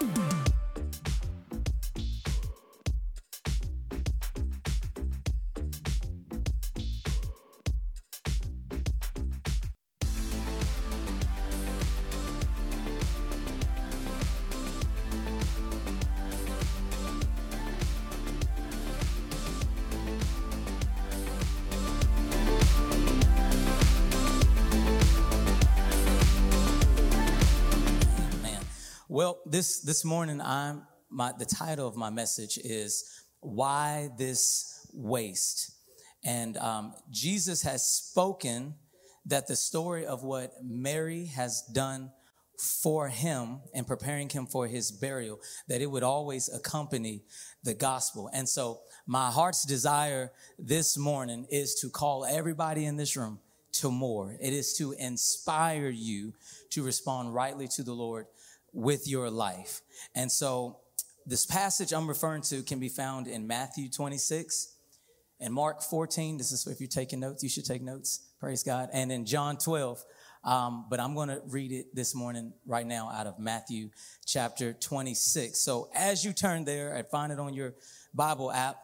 Well, this this morning, I'm my the title of my message is "Why This Waste," and um, Jesus has spoken that the story of what Mary has done for him and preparing him for his burial, that it would always accompany the gospel. And so, my heart's desire this morning is to call everybody in this room to more. It is to inspire you to respond rightly to the Lord with your life. And so this passage I'm referring to can be found in Matthew 26 and Mark 14. This is if you're taking notes, you should take notes. Praise God. And in John 12. Um, but I'm going to read it this morning right now out of Matthew chapter 26. So as you turn there and find it on your Bible app,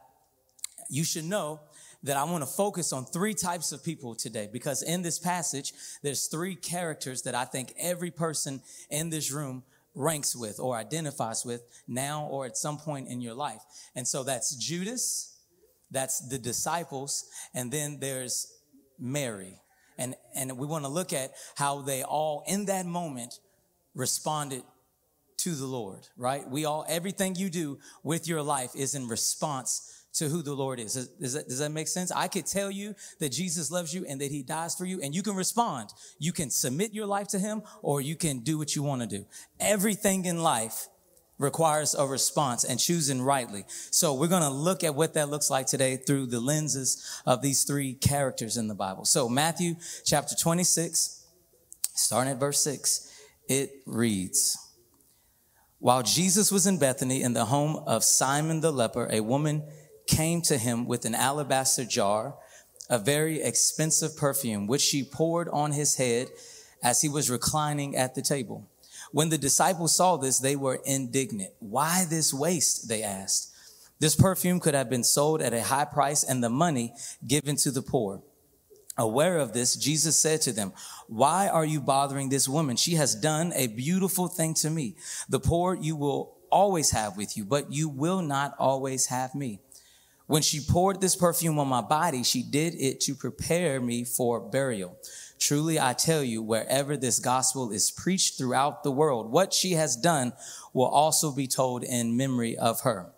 you should know that I want to focus on three types of people today because in this passage, there's three characters that I think every person in this room ranks with or identifies with now or at some point in your life. And so that's Judas, that's the disciples, and then there's Mary. And, and we want to look at how they all in that moment responded to the Lord, right? We all, everything you do with your life is in response to who the Lord is. Does that, does that make sense? I could tell you that Jesus loves you and that he dies for you and you can respond. You can submit your life to him or you can do what you want to do. Everything in life requires a response and choosing rightly. So we're going to look at what that looks like today through the lenses of these three characters in the Bible. So Matthew chapter 26, starting at verse 6, it reads, While Jesus was in Bethany in the home of Simon the leper, a woman came to him with an alabaster jar, a very expensive perfume, which she poured on his head as he was reclining at the table. When the disciples saw this, they were indignant. Why this waste? They asked. This perfume could have been sold at a high price and the money given to the poor. Aware of this, Jesus said to them, Why are you bothering this woman? She has done a beautiful thing to me. The poor you will always have with you, but you will not always have me. When she poured this perfume on my body, she did it to prepare me for burial. Truly, I tell you, wherever this gospel is preached throughout the world, what she has done will also be told in memory of her.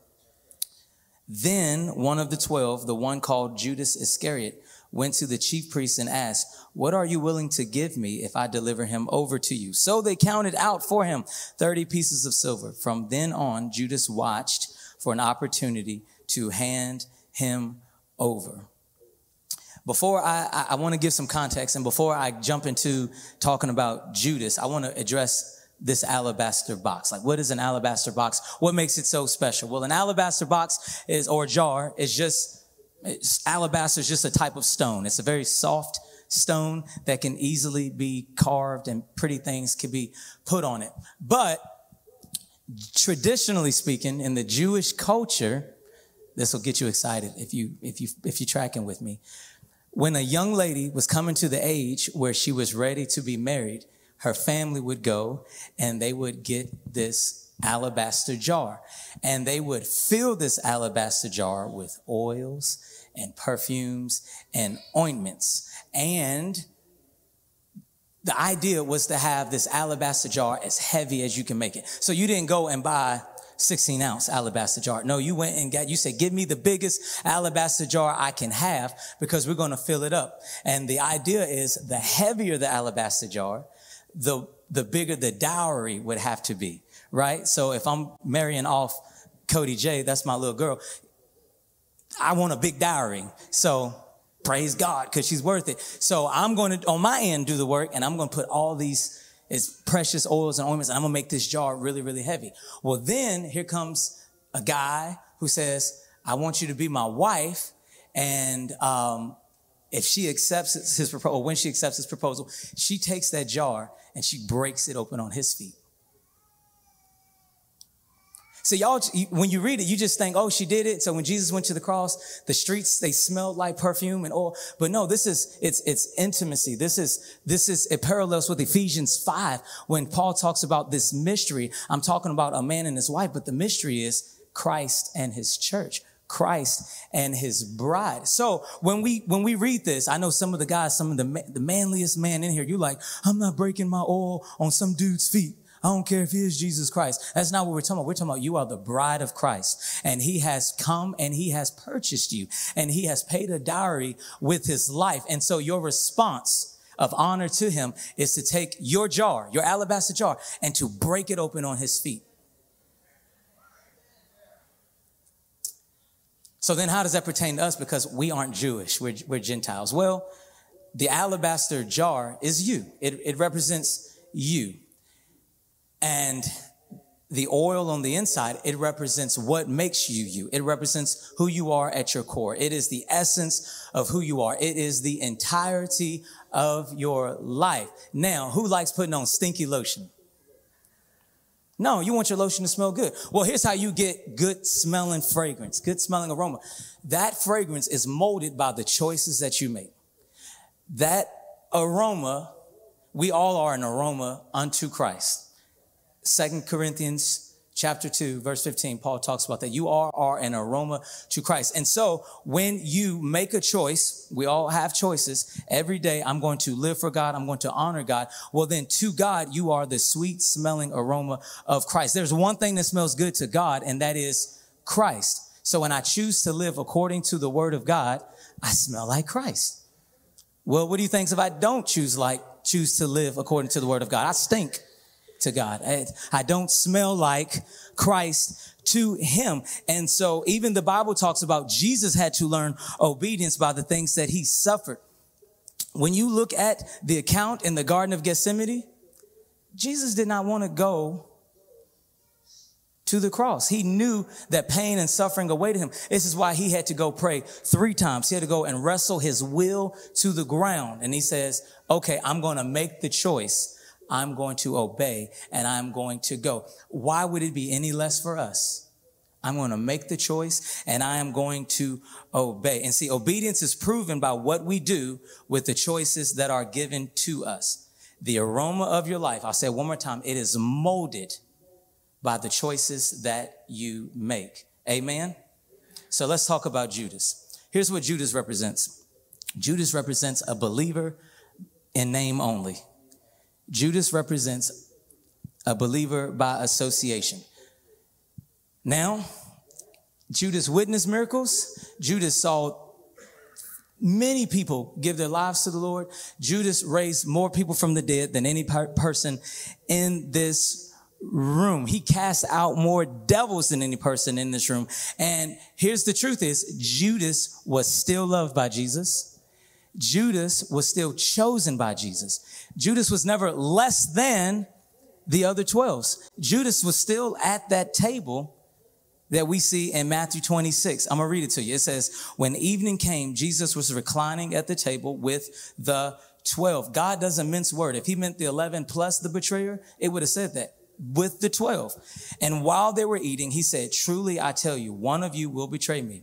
Then one of the twelve, the one called Judas Iscariot, went to the chief priests and asked, What are you willing to give me if I deliver him over to you? So they counted out for him 30 pieces of silver. From then on, Judas watched for an opportunity to hand him over. Before I, I, I want to give some context, and before I jump into talking about Judas, I want to address this alabaster box. Like, what is an alabaster box? What makes it so special? Well, an alabaster box is, or jar, is just, alabaster is just a type of stone. It's a very soft stone that can easily be carved and pretty things can be put on it. But traditionally speaking, in the Jewish culture, this will get you excited if you if you if you're tracking with me. When a young lady was coming to the age where she was ready to be married, her family would go and they would get this alabaster jar and they would fill this alabaster jar with oils and perfumes and ointments and the idea was to have this alabaster jar as heavy as you can make it. So you didn't go and buy 16 ounce alabaster jar. No, you went and got, you said, give me the biggest alabaster jar I can have because we're going to fill it up. And the idea is the heavier the alabaster jar, the, the bigger the dowry would have to be, right? So if I'm marrying off Cody J, that's my little girl, I want a big dowry. So praise God because she's worth it. So I'm going to, on my end, do the work and I'm going to put all these it's precious oils and ointments, and I'm gonna make this jar really, really heavy. Well, then here comes a guy who says, I want you to be my wife. And um, if she accepts his proposal, when she accepts his proposal, she takes that jar and she breaks it open on his feet. So y'all, when you read it, you just think, oh, she did it. So when Jesus went to the cross, the streets, they smelled like perfume and oil. But no, this is, it's, it's intimacy. This is, this is, it parallels with Ephesians 5 when Paul talks about this mystery. I'm talking about a man and his wife, but the mystery is Christ and his church. Christ and his bride. So when we when we read this, I know some of the guys, some of the the manliest man in here, you're like, I'm not breaking my oil on some dude's feet. I don't care if he is Jesus Christ. That's not what we're talking about. We're talking about you are the bride of Christ and he has come and he has purchased you and he has paid a dowry with his life. And so your response of honor to him is to take your jar, your alabaster jar and to break it open on his feet. So then how does that pertain to us? Because we aren't Jewish. We're, we're Gentiles. Well, the alabaster jar is you. It, it represents you. And the oil on the inside, it represents what makes you you. It represents who you are at your core. It is the essence of who you are. It is the entirety of your life. Now, who likes putting on stinky lotion? No, you want your lotion to smell good. Well, here's how you get good smelling fragrance, good smelling aroma. That fragrance is molded by the choices that you make. That aroma, we all are an aroma unto Christ. Second Corinthians chapter 2 verse 15 paul talks about that. You are are an aroma to christ. And so when you make a choice we all have choices. Every day i'm going to live for god i'm going to honor god. Well then to god you are the sweet smelling aroma of christ. There's one thing that smells good to god and that is christ. So when i choose to live according to the word of god i smell like christ. Well what do you think if i don't choose like choose to live according to the word of god? I stink to God. I, I don't smell like Christ to him. And so even the Bible talks about Jesus had to learn obedience by the things that he suffered. When you look at the account in the Garden of Gethsemane, Jesus did not want to go to the cross. He knew that pain and suffering awaited him. This is why he had to go pray three times. He had to go and wrestle his will to the ground. And he says, okay, I'm going to make the choice I'm going to obey and I'm going to go. Why would it be any less for us? I'm going to make the choice and I am going to obey. And see, obedience is proven by what we do with the choices that are given to us. The aroma of your life, I'll say it one more time, it is molded by the choices that you make. Amen. So let's talk about Judas. Here's what Judas represents. Judas represents a believer in name only. Judas represents a believer by association. Now, Judas witnessed miracles. Judas saw many people give their lives to the Lord. Judas raised more people from the dead than any per- person in this room. He cast out more devils than any person in this room. And here's the truth is Judas was still loved by Jesus. Judas was still chosen by Jesus. Judas was never less than the other 12s. Judas was still at that table that we see in Matthew 26. I'm going to read it to you. It says, when evening came, Jesus was reclining at the table with the 12. God doesn't mince word. If he meant the 11 plus the betrayer, it would have said that with the 12. And while they were eating, he said, truly, I tell you, one of you will betray me.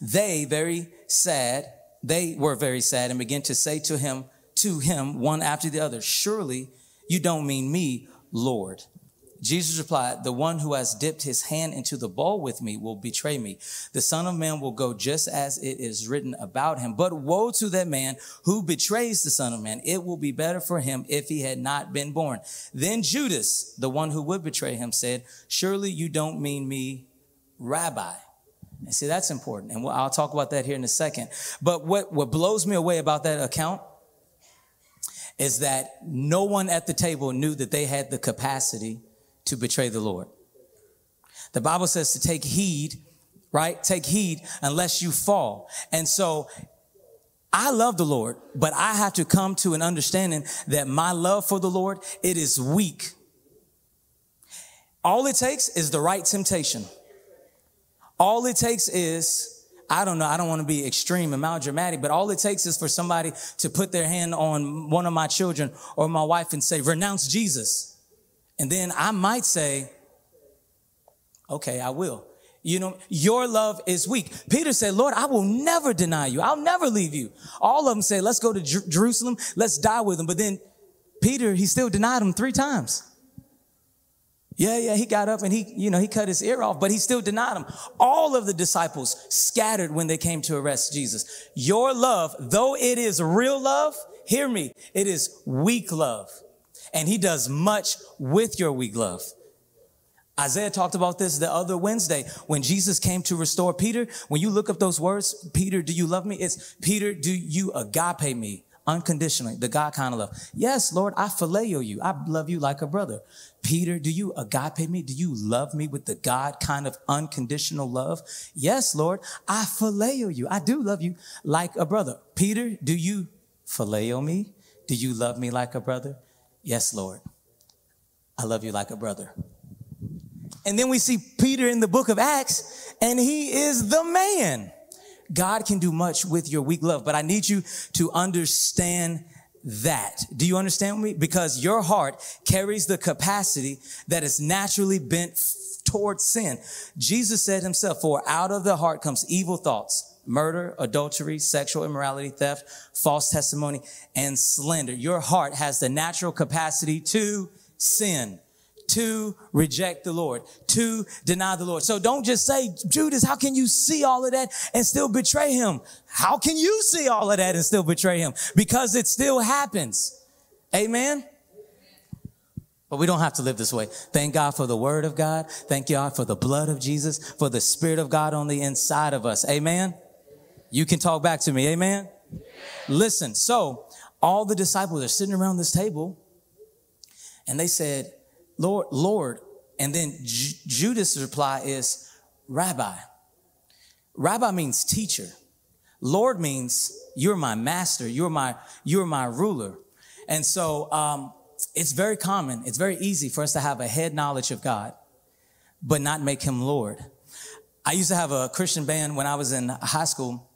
They, very sad, they were very sad and began to say to him, to him, one after the other, surely you don't mean me, Lord. Jesus replied, the one who has dipped his hand into the bowl with me will betray me. The son of man will go just as it is written about him. But woe to that man who betrays the son of man. It will be better for him if he had not been born. Then Judas, the one who would betray him said, surely you don't mean me, rabbi. And see, that's important. And I'll talk about that here in a second. But what, what blows me away about that account is that no one at the table knew that they had the capacity to betray the Lord. The Bible says to take heed, right? Take heed unless you fall. And so I love the Lord, but I have to come to an understanding that my love for the Lord, it is weak. All it takes is the right temptation. All it takes is, I don't know, I don't want to be extreme and melodramatic, but all it takes is for somebody to put their hand on one of my children or my wife and say, renounce Jesus. And then I might say, Okay, I will. You know, your love is weak. Peter said, Lord, I will never deny you. I'll never leave you. All of them say, let's go to Jer- Jerusalem. Let's die with him. But then Peter, he still denied him three times. Yeah, yeah, he got up and he, you know, he cut his ear off, but he still denied him. All of the disciples scattered when they came to arrest Jesus. Your love, though it is real love, hear me, it is weak love. And he does much with your weak love. Isaiah talked about this the other Wednesday when Jesus came to restore Peter. When you look up those words, Peter, do you love me? It's Peter, do you agape me? Unconditionally, the God kind of love. Yes, Lord, I phileo you. I love you like a brother. Peter, do you agape me? Do you love me with the God kind of unconditional love? Yes, Lord, I phileo you. I do love you like a brother. Peter, do you phileo me? Do you love me like a brother? Yes, Lord. I love you like a brother. And then we see Peter in the book of Acts, and he is the man. God can do much with your weak love, but I need you to understand that. Do you understand me? Because your heart carries the capacity that is naturally bent towards sin. Jesus said himself, for out of the heart comes evil thoughts, murder, adultery, sexual immorality, theft, false testimony, and slander. Your heart has the natural capacity to sin to reject the Lord, to deny the Lord. So don't just say, Judas, how can you see all of that and still betray him? How can you see all of that and still betray him? Because it still happens. Amen. But we don't have to live this way. Thank God for the word of God. Thank God for the blood of Jesus, for the spirit of God on the inside of us. Amen. You can talk back to me. Amen. Listen. So all the disciples are sitting around this table and they said, Lord, Lord. And then J- Judas' reply is Rabbi. Rabbi means teacher. Lord means you're my master. You're my, you're my ruler. And so, um, it's very common. It's very easy for us to have a head knowledge of God, but not make him Lord. I used to have a Christian band when I was in high school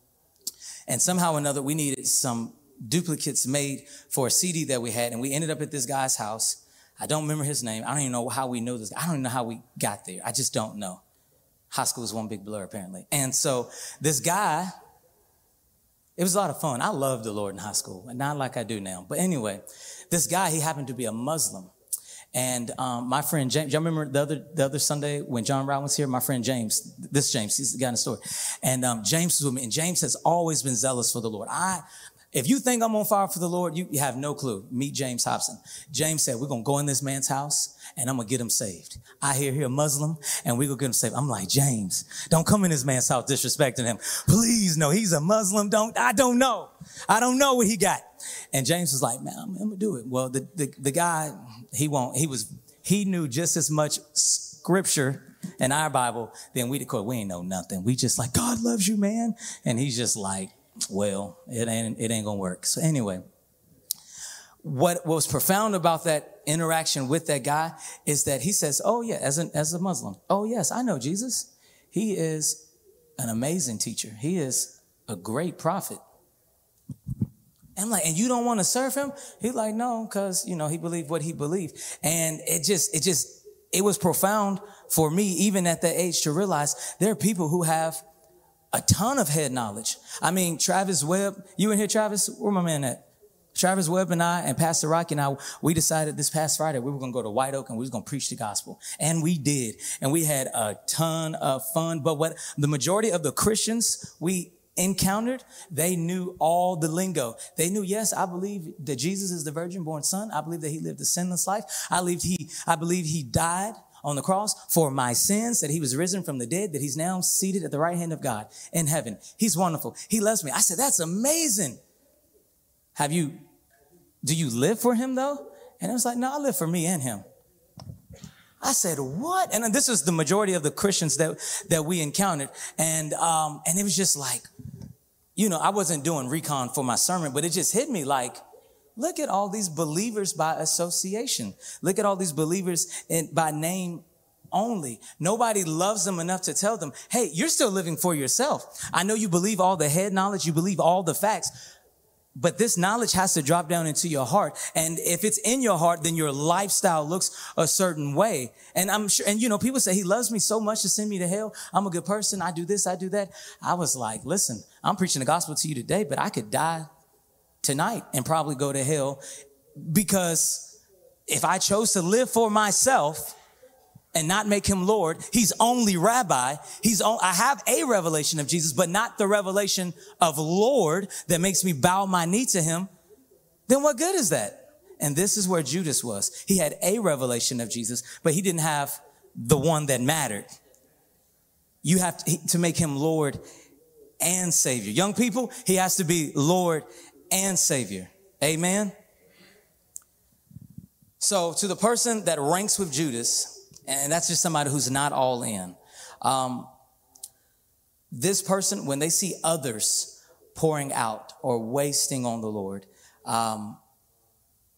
and somehow or another we needed some duplicates made for a CD that we had. And we ended up at this guy's house I don't remember his name. I don't even know how we know this. I don't even know how we got there. I just don't know. High school is one big blur, apparently. And so this guy, it was a lot of fun. I loved the Lord in high school, and not like I do now. But anyway, this guy, he happened to be a Muslim. And um, my friend James, y'all remember the other the other Sunday when John Brown was here? My friend James, this James, he's the guy in the story. And um, James was with me, and James has always been zealous for the Lord. I if you think I'm on fire for the Lord, you, have no clue. Meet James Hobson. James said, we're going to go in this man's house and I'm going to get him saved. I hear he a Muslim and we're going to get him saved. I'm like, James, don't come in this man's house disrespecting him. Please, no, he's a Muslim. Don't, I don't know. I don't know what he got. And James was like, man, I'm, I'm going to do it. Well, the, the, the guy, he won't, he was, he knew just as much scripture in our Bible than we did. We ain't know nothing. We just like, God loves you, man. And he's just like, well, it ain't, it ain't gonna work. So anyway, what, what was profound about that interaction with that guy is that he says, oh yeah, as, an, as a Muslim, oh yes, I know Jesus. He is an amazing teacher. He is a great prophet. And I'm like, and you don't want to serve him? He's like, no, because you know he believed what he believed, and it just, it just, it was profound for me, even at that age, to realize there are people who have a ton of head knowledge. I mean, Travis Webb, you in here, Travis? Where my man at? Travis Webb and I and Pastor Rocky and I, we decided this past Friday we were going to go to White Oak and we was going to preach the gospel. And we did. And we had a ton of fun. But what the majority of the Christians we encountered, they knew all the lingo. They knew, yes, I believe that Jesus is the virgin born son. I believe that he lived a sinless life. I believe he, I believe he died on the cross for my sins, that he was risen from the dead, that he's now seated at the right hand of God in heaven. He's wonderful. He loves me. I said, that's amazing. Have you, do you live for him though? And I was like, no, I live for me and him. I said, what? And this was the majority of the Christians that, that we encountered. And, um, and it was just like, you know, I wasn't doing recon for my sermon, but it just hit me like, Look at all these believers by association. Look at all these believers in, by name only. Nobody loves them enough to tell them, hey, you're still living for yourself. I know you believe all the head knowledge, you believe all the facts, but this knowledge has to drop down into your heart. And if it's in your heart, then your lifestyle looks a certain way. And I'm sure, and you know, people say he loves me so much to send me to hell. I'm a good person. I do this, I do that. I was like, listen, I'm preaching the gospel to you today, but I could die tonight and probably go to hell because if I chose to live for myself, and not make him Lord. He's only rabbi. He's on, I have a revelation of Jesus, but not the revelation of Lord that makes me bow my knee to him. Then what good is that? And this is where Judas was. He had a revelation of Jesus, but he didn't have the one that mattered. You have to, to make him Lord and Savior. Young people, he has to be Lord and Savior. Amen. So to the person that ranks with Judas, and that's just somebody who's not all in. Um, this person, when they see others pouring out or wasting on the Lord, um,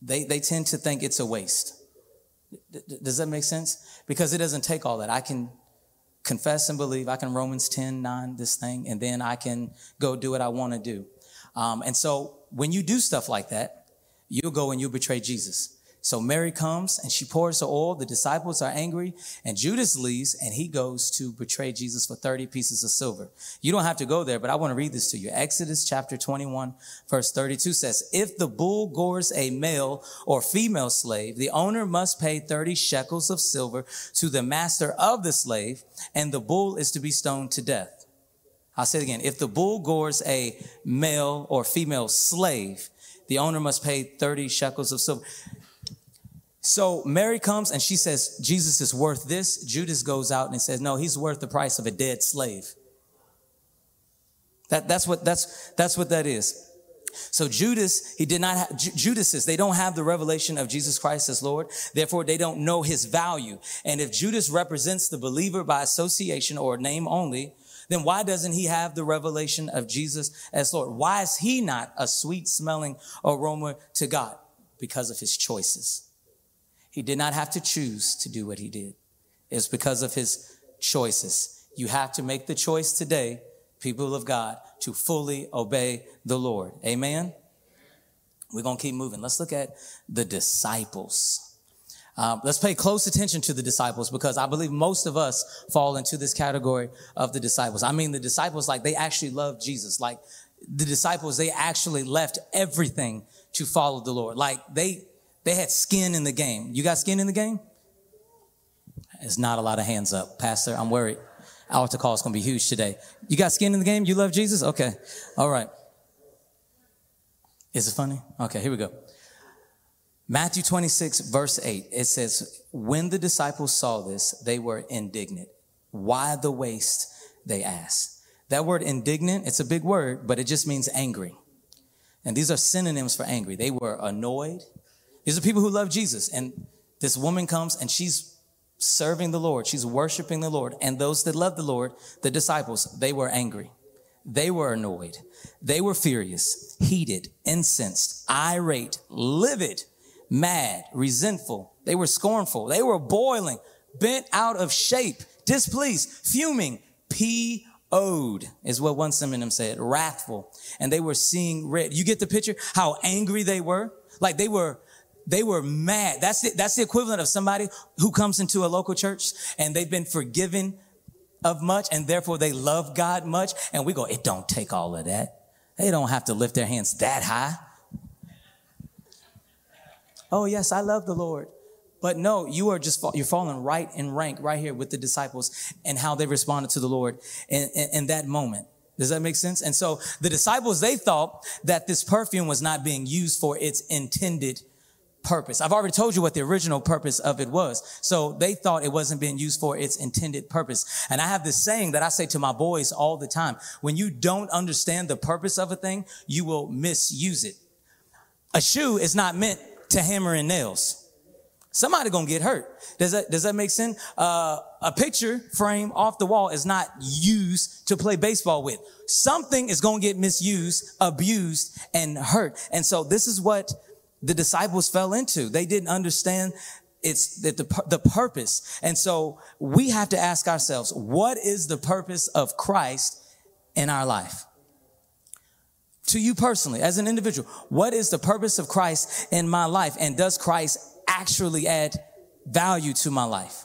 they, they tend to think it's a waste. D- does that make sense? Because it doesn't take all that. I can confess and believe. I can Romans 10, 9, this thing, and then I can go do what I want to do. Um, and so when you do stuff like that, you'll go and you'll betray Jesus. So Mary comes and she pours the oil. The disciples are angry and Judas leaves and he goes to betray Jesus for 30 pieces of silver. You don't have to go there, but I want to read this to you. Exodus chapter 21 verse 32 says, if the bull gores a male or female slave, the owner must pay 30 shekels of silver to the master of the slave and the bull is to be stoned to death. I'll say it again. If the bull gores a male or female slave, the owner must pay 30 shekels of silver. So Mary comes and she says, Jesus is worth this. Judas goes out and says, no, he's worth the price of a dead slave. That, that's what, that's, that's what that is. So Judas, he did not have, Judas they don't have the revelation of Jesus Christ as Lord. Therefore, they don't know his value. And if Judas represents the believer by association or name only, then why doesn't he have the revelation of Jesus as Lord? Why is he not a sweet smelling aroma to God? Because of his choices. He did not have to choose to do what he did. It's because of his choices. You have to make the choice today, people of God, to fully obey the Lord. Amen. We're going to keep moving. Let's look at the disciples. Um, let's pay close attention to the disciples because I believe most of us fall into this category of the disciples. I mean, the disciples, like they actually loved Jesus. Like the disciples, they actually left everything to follow the Lord. Like they, they had skin in the game. You got skin in the game? There's not a lot of hands up. Pastor, I'm worried. Altar call is going to be huge today. You got skin in the game? You love Jesus? Okay. All right. Is it funny? Okay, here we go. Matthew 26, verse 8, it says, When the disciples saw this, they were indignant. Why the waste? They asked. That word indignant, it's a big word, but it just means angry. And these are synonyms for angry. They were annoyed, these are people who love Jesus. And this woman comes and she's serving the Lord. She's worshiping the Lord. And those that love the Lord, the disciples, they were angry. They were annoyed. They were furious, heated, incensed, irate, livid, mad, resentful. They were scornful. They were boiling, bent out of shape, displeased, fuming, PO'd is what one synonym said, wrathful. And they were seeing red. You get the picture? How angry they were? Like they were they were mad. That's the, that's the equivalent of somebody who comes into a local church and they've been forgiven of much and therefore they love God much. And we go, it don't take all of that. They don't have to lift their hands that high. Oh yes, I love the Lord. But no, you are just, you're falling right in rank right here with the disciples and how they responded to the Lord in, in, in that moment. Does that make sense? And so the disciples, they thought that this perfume was not being used for its intended purpose. I've already told you what the original purpose of it was. So they thought it wasn't being used for its intended purpose. And I have this saying that I say to my boys all the time. When you don't understand the purpose of a thing, you will misuse it. A shoe is not meant to hammer in nails. Somebody gonna get hurt. Does that, does that make sense? Uh, a picture frame off the wall is not used to play baseball with. Something is gonna get misused, abused, and hurt. And so this is what the disciples fell into. They didn't understand it's the, the, the purpose. And so we have to ask ourselves, what is the purpose of Christ in our life? To you personally, as an individual, what is the purpose of Christ in my life? And does Christ actually add value to my life?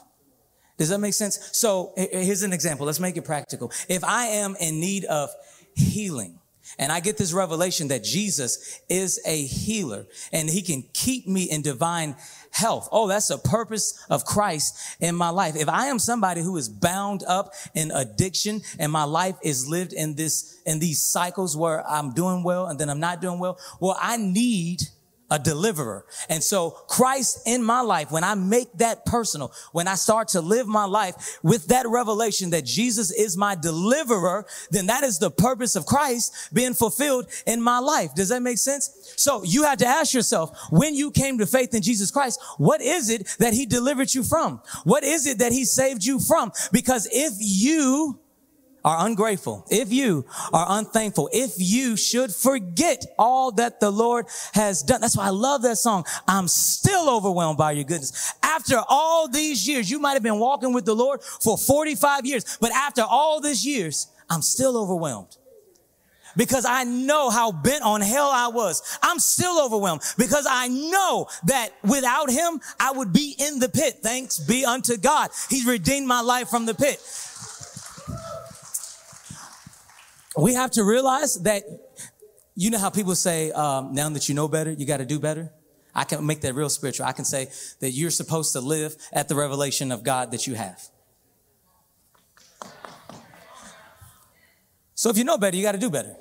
Does that make sense? So here's an example. Let's make it practical. If I am in need of healing, and I get this revelation that Jesus is a healer and he can keep me in divine health. Oh, that's the purpose of Christ in my life. If I am somebody who is bound up in addiction and my life is lived in this, in these cycles where I'm doing well and then I'm not doing well, well, I need a deliverer. And so Christ in my life, when I make that personal, when I start to live my life with that revelation that Jesus is my deliverer, then that is the purpose of Christ being fulfilled in my life. Does that make sense? So you have to ask yourself, when you came to faith in Jesus Christ, what is it that he delivered you from? What is it that he saved you from? Because if you are ungrateful, if you are unthankful, if you should forget all that the Lord has done. That's why I love that song. I'm still overwhelmed by your goodness. After all these years, you might have been walking with the Lord for 45 years, but after all these years, I'm still overwhelmed because I know how bent on hell I was. I'm still overwhelmed because I know that without him, I would be in the pit. Thanks be unto God. He's redeemed my life from the pit we have to realize that you know how people say, um, now that you know better, you got to do better? I can make that real spiritual. I can say that you're supposed to live at the revelation of God that you have. So if you know better, you got to do better.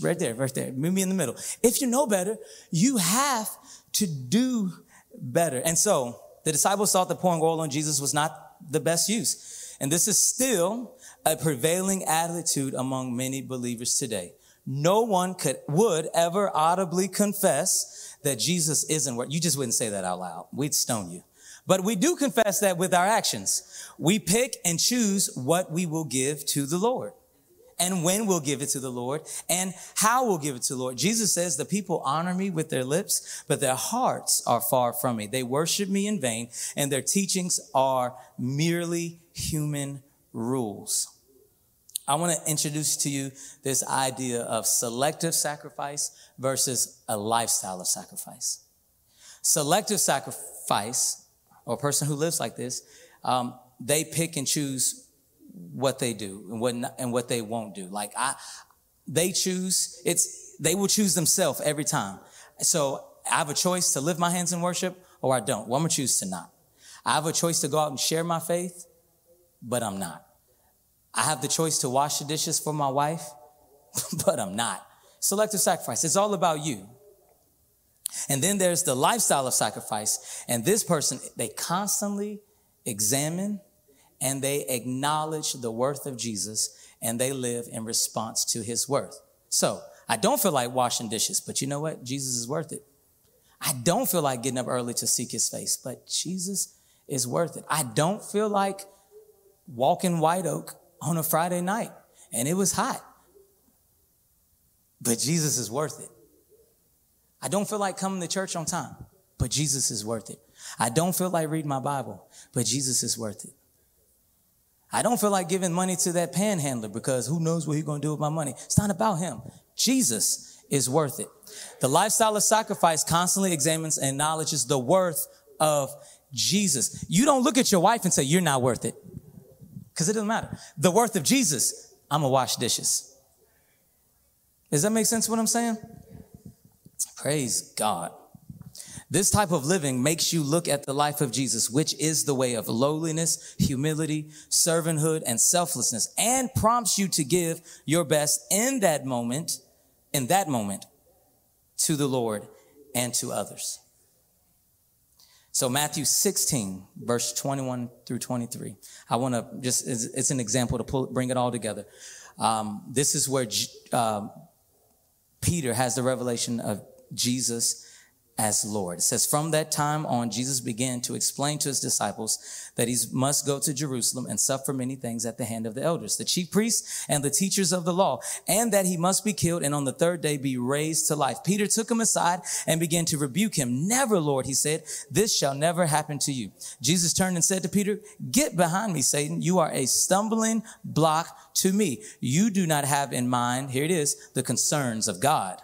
Right there, right there. Meet me in the middle. If you know better, you have to do better. And so the disciples thought that pouring oil on Jesus was not the best use. And this is still a prevailing attitude among many believers today. No one could, would ever audibly confess that Jesus isn't what you just wouldn't say that out loud. We'd stone you. But we do confess that with our actions. We pick and choose what we will give to the Lord and when we'll give it to the Lord and how we'll give it to the Lord. Jesus says, the people honor me with their lips, but their hearts are far from me. They worship me in vain and their teachings are merely human rules. I want to introduce to you this idea of selective sacrifice versus a lifestyle of sacrifice. Selective sacrifice, or a person who lives like this, um, they pick and choose what they do and what not, and what they won't do. Like I, they choose. It's they will choose themselves every time. So I have a choice to lift my hands in worship, or I don't. Well, I'm gonna choose to not. I have a choice to go out and share my faith, but I'm not. I have the choice to wash the dishes for my wife, but I'm not. Selective sacrifice. It's all about you. And then there's the lifestyle of sacrifice. And this person, they constantly examine and they acknowledge the worth of Jesus and they live in response to his worth. So I don't feel like washing dishes, but you know what? Jesus is worth it. I don't feel like getting up early to seek his face, but Jesus is worth it. I don't feel like walking white oak on a Friday night and it was hot. But Jesus is worth it. I don't feel like coming to church on time, but Jesus is worth it. I don't feel like reading my Bible, but Jesus is worth it. I don't feel like giving money to that panhandler because who knows what he's going to do with my money. It's not about him. Jesus is worth it. The lifestyle of sacrifice constantly examines and acknowledges the worth of Jesus. You don't look at your wife and say, you're not worth it because it doesn't matter. The worth of Jesus, I'm gonna wash dishes. Does that make sense what I'm saying? Praise God. This type of living makes you look at the life of Jesus, which is the way of lowliness, humility, servanthood, and selflessness, and prompts you to give your best in that moment, in that moment, to the Lord and to others. So Matthew 16, verse 21 through 23. I want to just, it's, an example to pull, bring it all together. Um, this is where uh, Peter has the revelation of Jesus as Lord. It says, from that time on, Jesus began to explain to his disciples that he must go to Jerusalem and suffer many things at the hand of the elders, the chief priests and the teachers of the law, and that he must be killed and on the third day be raised to life. Peter took him aside and began to rebuke him. Never, Lord, he said, this shall never happen to you. Jesus turned and said to Peter, get behind me, Satan. You are a stumbling block to me. You do not have in mind, here it is, the concerns of God,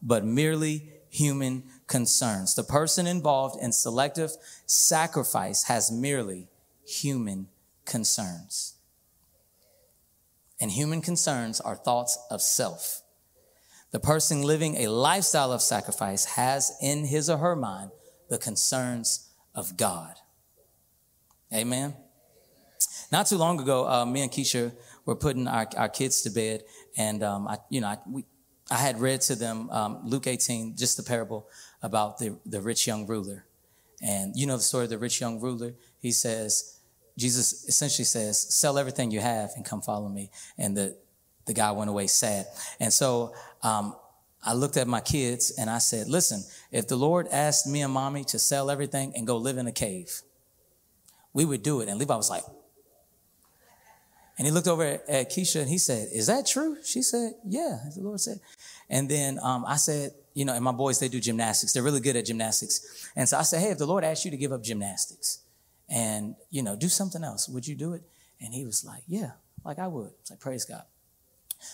but merely human concerns. The person involved in selective sacrifice has merely human concerns. And human concerns are thoughts of self. The person living a lifestyle of sacrifice has in his or her mind the concerns of God. Amen. Not too long ago, uh, me and Keisha were putting our, our kids to bed, and um, I, you know, I, we, I had read to them um, Luke 18, just the parable about the, the rich young ruler. And you know the story of the rich young ruler? He says, Jesus essentially says, sell everything you have and come follow me. And the, the guy went away sad. And so um, I looked at my kids and I said, listen, if the Lord asked me and mommy to sell everything and go live in a cave, we would do it. And Levi was like, and he looked over at Keisha and he said, Is that true? She said, Yeah, the Lord said. And then um, I said, You know, and my boys, they do gymnastics. They're really good at gymnastics. And so I said, Hey, if the Lord asked you to give up gymnastics and, you know, do something else, would you do it? And he was like, Yeah, like I would. It's like, Praise God.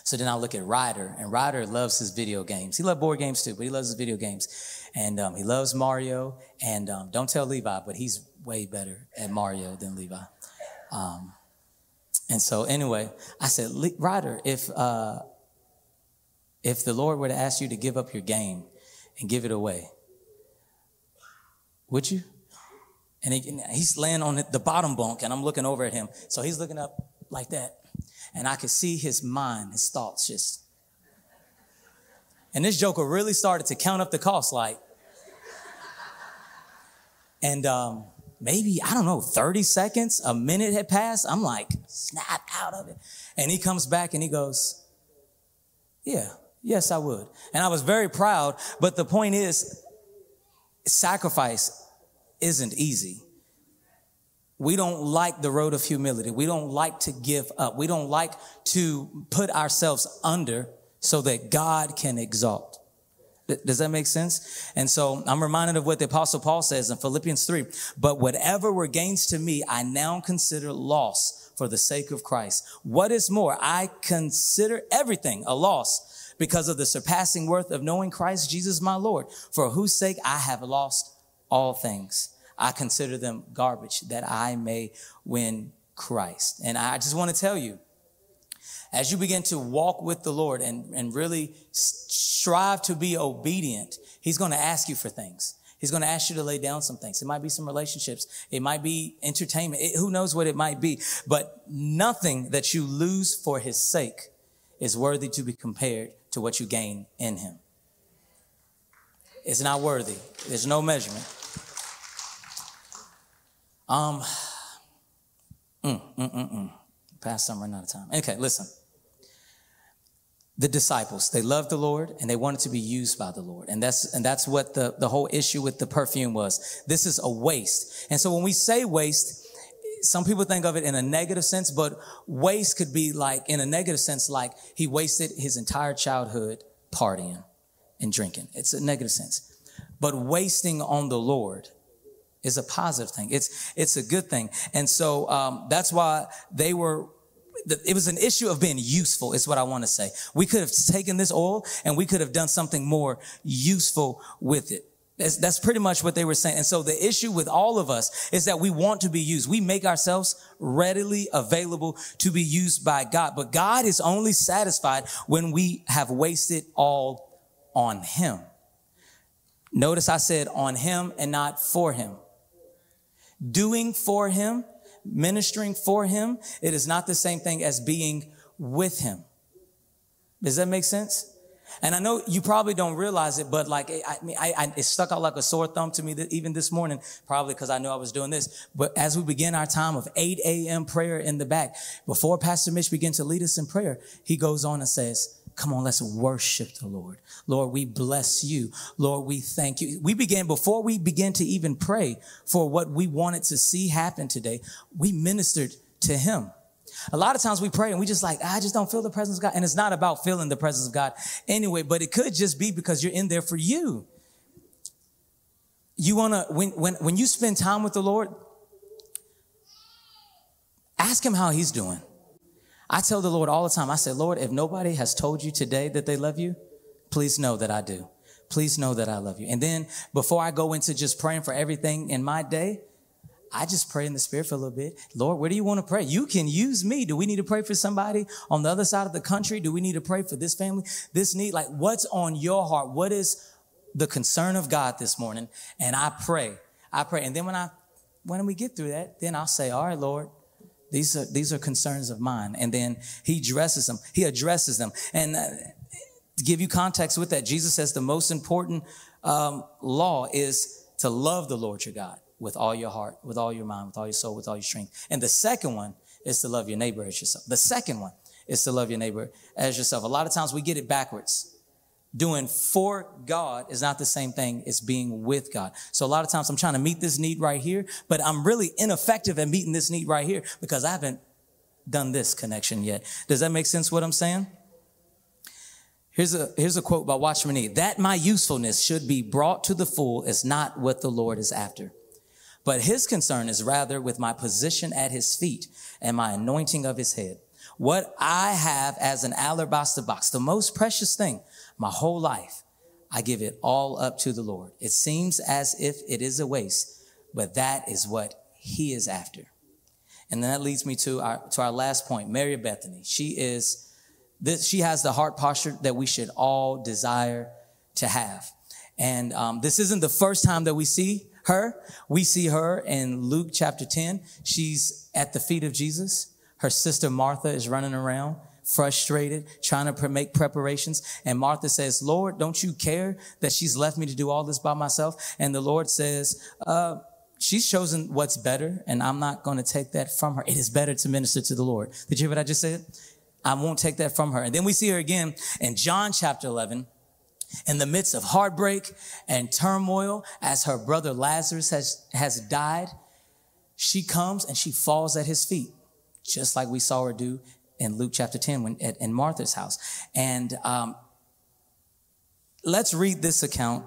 So then I look at Ryder, and Ryder loves his video games. He loves board games too, but he loves his video games. And um, he loves Mario. And um, don't tell Levi, but he's way better at Mario than Levi. Um, and so anyway, I said, Ryder, if uh, if the Lord were to ask you to give up your game and give it away, would you? And he, he's laying on the bottom bunk, and I'm looking over at him. So he's looking up like that, and I could see his mind, his thoughts just. And this joker really started to count up the cost, like. And um, maybe, I don't know, 30 seconds, a minute had passed. I'm like, snap out of it. And he comes back and he goes, yeah, yes, I would. And I was very proud. But the point is, sacrifice isn't easy. We don't like the road of humility. We don't like to give up. We don't like to put ourselves under so that God can exalt. Does that make sense? And so I'm reminded of what the apostle Paul says in Philippians 3. But whatever were gains to me, I now consider loss for the sake of Christ. What is more, I consider everything a loss because of the surpassing worth of knowing Christ Jesus my Lord, for whose sake I have lost all things. I consider them garbage that I may win Christ. And I just want to tell you, as you begin to walk with the Lord and, and really strive to be obedient, He's going to ask you for things. He's going to ask you to lay down some things. It might be some relationships. It might be entertainment. It, who knows what it might be? But nothing that you lose for His sake is worthy to be compared to what you gain in Him. It's not worthy. There's no measurement. Um, mm, mm, mm, mm. Past some running out of time. Okay, listen the disciples. They loved the lord and they wanted to be used by the lord. And that's and that's what the, the whole issue with the perfume was. This is a waste. And so when we say waste some people think of it in a negative sense but waste could be like in a negative sense like he wasted his entire childhood partying and drinking. It's a negative sense. But wasting on the lord is a positive thing. It's it's a good thing. And so um, that's why they were it was an issue of being useful is what I want to say. We could have taken this oil and we could have done something more useful with it. That's, that's, pretty much what they were saying. And so the issue with all of us is that we want to be used. We make ourselves readily available to be used by God, but God is only satisfied when we have wasted all on him. Notice I said on him and not for him. Doing for him ministering for him, it is not the same thing as being with him. Does that make sense? And I know you probably don't realize it, but like, I, mean, I, I, it stuck out like a sore thumb to me that even this morning, probably because I knew I was doing this. But as we begin our time of 8 a.m. prayer in the back, before Pastor Mitch begins to lead us in prayer, he goes on and says, Come on, let's worship the Lord. Lord, we bless you. Lord, we thank you. We began, before we began to even pray for what we wanted to see happen today, we ministered to him. A lot of times we pray and we just like, I just don't feel the presence of God. And it's not about feeling the presence of God anyway, but it could just be because you're in there for you. You want to, when, when, when you spend time with the Lord, ask him how he's doing. I tell the Lord all the time, I say, Lord, if nobody has told you today that they love you, please know that I do. Please know that I love you. And then before I go into just praying for everything in my day, I just pray in the spirit for a little bit. Lord, where do you want to pray? You can use me. Do we need to pray for somebody on the other side of the country? Do we need to pray for this family, this need? Like, what's on your heart? What is the concern of God this morning? And I pray. I pray. And then when I, when we get through that, then I'll say, all right, Lord, these are, these are concerns of mine. And then he addresses them. He addresses them. And uh, to give you context with that, Jesus says the most important um, law is to love the Lord your God with all your heart, with all your mind, with all your soul, with all your strength. And the second one is to love your neighbor as yourself. The second one is to love your neighbor as yourself. A lot of times we get it backwards doing for God is not the same thing as being with God. So a lot of times I'm trying to meet this need right here, but I'm really ineffective at meeting this need right here because I haven't done this connection yet. Does that make sense what I'm saying? Here's a, here's a quote by Watchman Nee. That my usefulness should be brought to the full is not what the Lord is after. But his concern is rather with my position at his feet and my anointing of his head. What I have as an alabaster box, the most precious thing, my whole life, I give it all up to the Lord. It seems as if it is a waste, but that is what he is after. And then that leads me to our, to our last point, Mary Bethany. She is, this, she has the heart posture that we should all desire to have. And um, this isn't the first time that we see her. We see her in Luke chapter 10. She's at the feet of Jesus. Her sister Martha is running around frustrated, trying to make preparations. And Martha says, Lord, don't you care that she's left me to do all this by myself? And the Lord says, uh, she's chosen what's better and I'm not going to take that from her. It is better to minister to the Lord. Did you hear what I just said? I won't take that from her. And then we see her again in John chapter 11 in the midst of heartbreak and turmoil as her brother Lazarus has, has died. She comes and she falls at his feet, just like we saw her do in Luke chapter 10 when at, in Martha's house. And um, let's read this account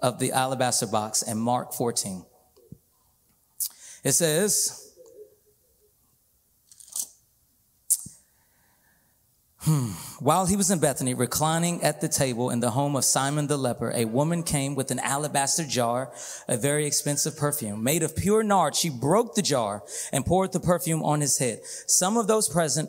of the alabaster box in Mark 14. It says, Hmm. While he was in Bethany, reclining at the table in the home of Simon the leper, a woman came with an alabaster jar, a very expensive perfume. Made of pure nard, she broke the jar and poured the perfume on his head. Some of those present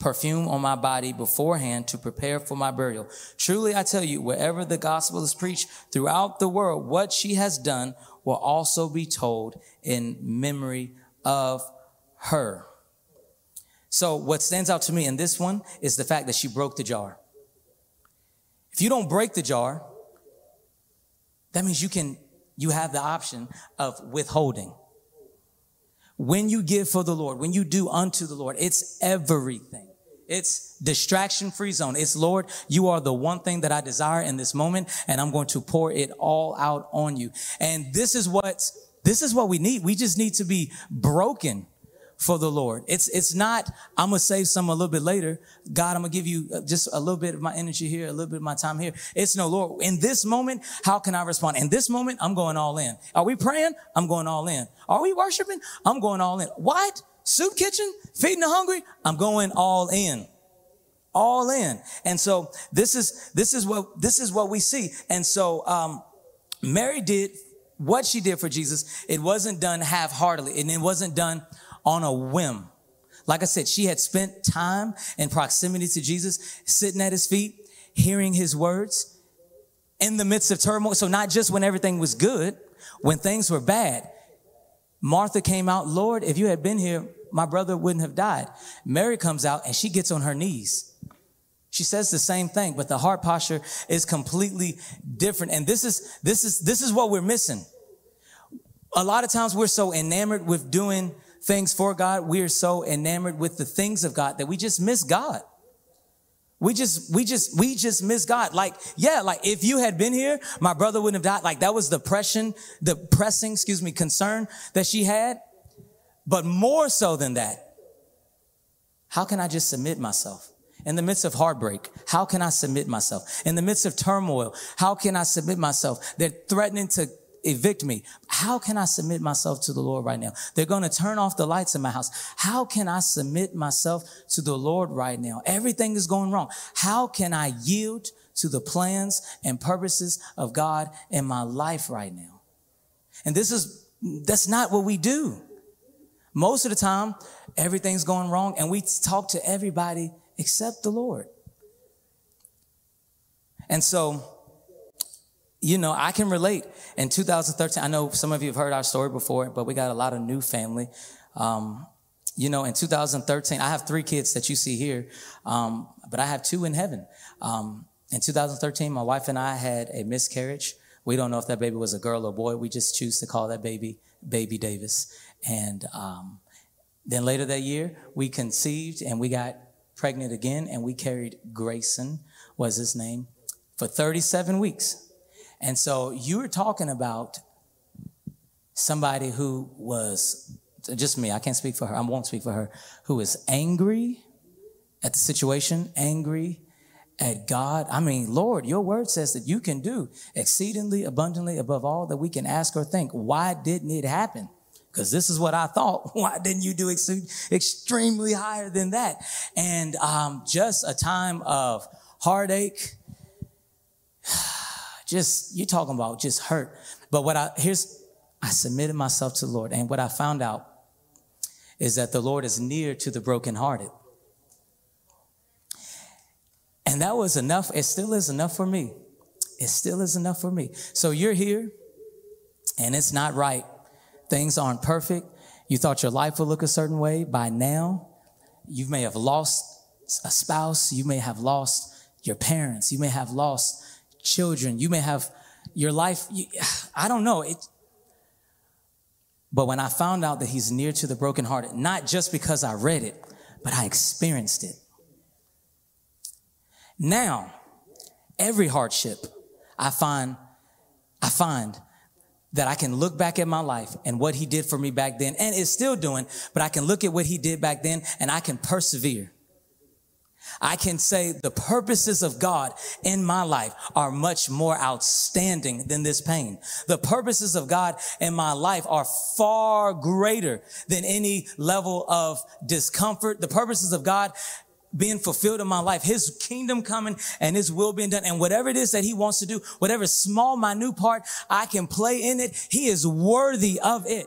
perfume on my body beforehand to prepare for my burial. Truly, I tell you, wherever the gospel is preached throughout the world, what she has done will also be told in memory of her. So what stands out to me in this one is the fact that she broke the jar. If you don't break the jar, that means you can, you have the option of withholding. When you give for the Lord, when you do unto the Lord, it's everything. It's distraction free zone. It's Lord, you are the one thing that I desire in this moment and I'm going to pour it all out on you. And this is what, this is what we need. We just need to be broken for the Lord. It's, it's not, I'm to save some a little bit later. God, I'm to give you uh, just a little bit of my energy here, a little bit of my time here. It's no, Lord, in this moment, how can I respond? In this moment, I'm going all in. Are we praying? I'm going all in. Are we worshiping? I'm going all in. What? Soup kitchen? Feeding the hungry? I'm going all in all in and so this is this is what this is what we see and so um mary did what she did for jesus it wasn't done half-heartedly and it wasn't done on a whim. Like I said, she had spent time in proximity to Jesus, sitting at his feet, hearing his words. in the midst of turmoil. So not just when everything was good, when things were bad. Martha came out, Lord, if you had been here, my brother wouldn't have died. Mary comes out and she gets on her knees. She says the same thing, but the heart posture is completely different. And this is, this is, this is what we're missing. A lot of times we're so enamored with doing things for God. We are so enamored with the things of God that we just miss God. We just, we just, we just miss God. Like, yeah, like if you had been here, my brother wouldn't have died. Like that was the pressing, the pressing, excuse me, concern that she had. But more so than that, how can I just submit myself? In the midst of heartbreak, how can I submit myself? In the midst of turmoil, how can I submit myself? They're threatening to evict me. How can I submit myself to the Lord right now? They're going to turn off the lights in my house. How can I submit myself to the Lord right now? Everything is going wrong. How can I yield to the plans and purposes of God in my life right now? And this is, that's not what we do. Most of the time, everything's going wrong and we talk to everybody except the Lord. And so, you know, I can relate. In 2013, I know some of you have heard our story before, but we got a lot of new family. Um, you know, in 2013, I have three kids that you see here, um, but I have two in heaven. Um, in 2013, my wife and I had a miscarriage. We don't know if that baby was a girl or boy. We just choose to call that baby Baby Davis. And um, then later that year, we conceived and we got pregnant again, and we carried Grayson, was his name, for 37 weeks. And so you were talking about somebody who was just me, I can't speak for her, I won't speak for her, who was angry at the situation, angry at God. I mean, Lord, your word says that you can do exceedingly abundantly above all that we can ask or think. Why didn't it happen? Because this is what I thought. Why didn't you do ex- extremely higher than that? And um, just a time of heartache, just you're talking about just hurt. But what I here's I submitted myself to the Lord, and what I found out is that the Lord is near to the brokenhearted. And that was enough. It still is enough for me. It still is enough for me. So you're here, and it's not right. Things aren't perfect. You thought your life would look a certain way. By now, you may have lost a spouse. You may have lost your parents. You may have lost children. You may have your life. I don't know. It, but when I found out that he's near to the brokenhearted, not just because I read it, but I experienced it. Now, every hardship I find, I find that I can look back at my life and what he did for me back then and is still doing, but I can look at what he did back then and I can persevere. I can say the purposes of God in my life are much more outstanding than this pain. The purposes of God in my life are far greater than any level of discomfort. The purposes of God being fulfilled in my life, his kingdom coming and his will being done. And whatever it is that he wants to do, whatever small, minute part I can play in it, he is worthy of it.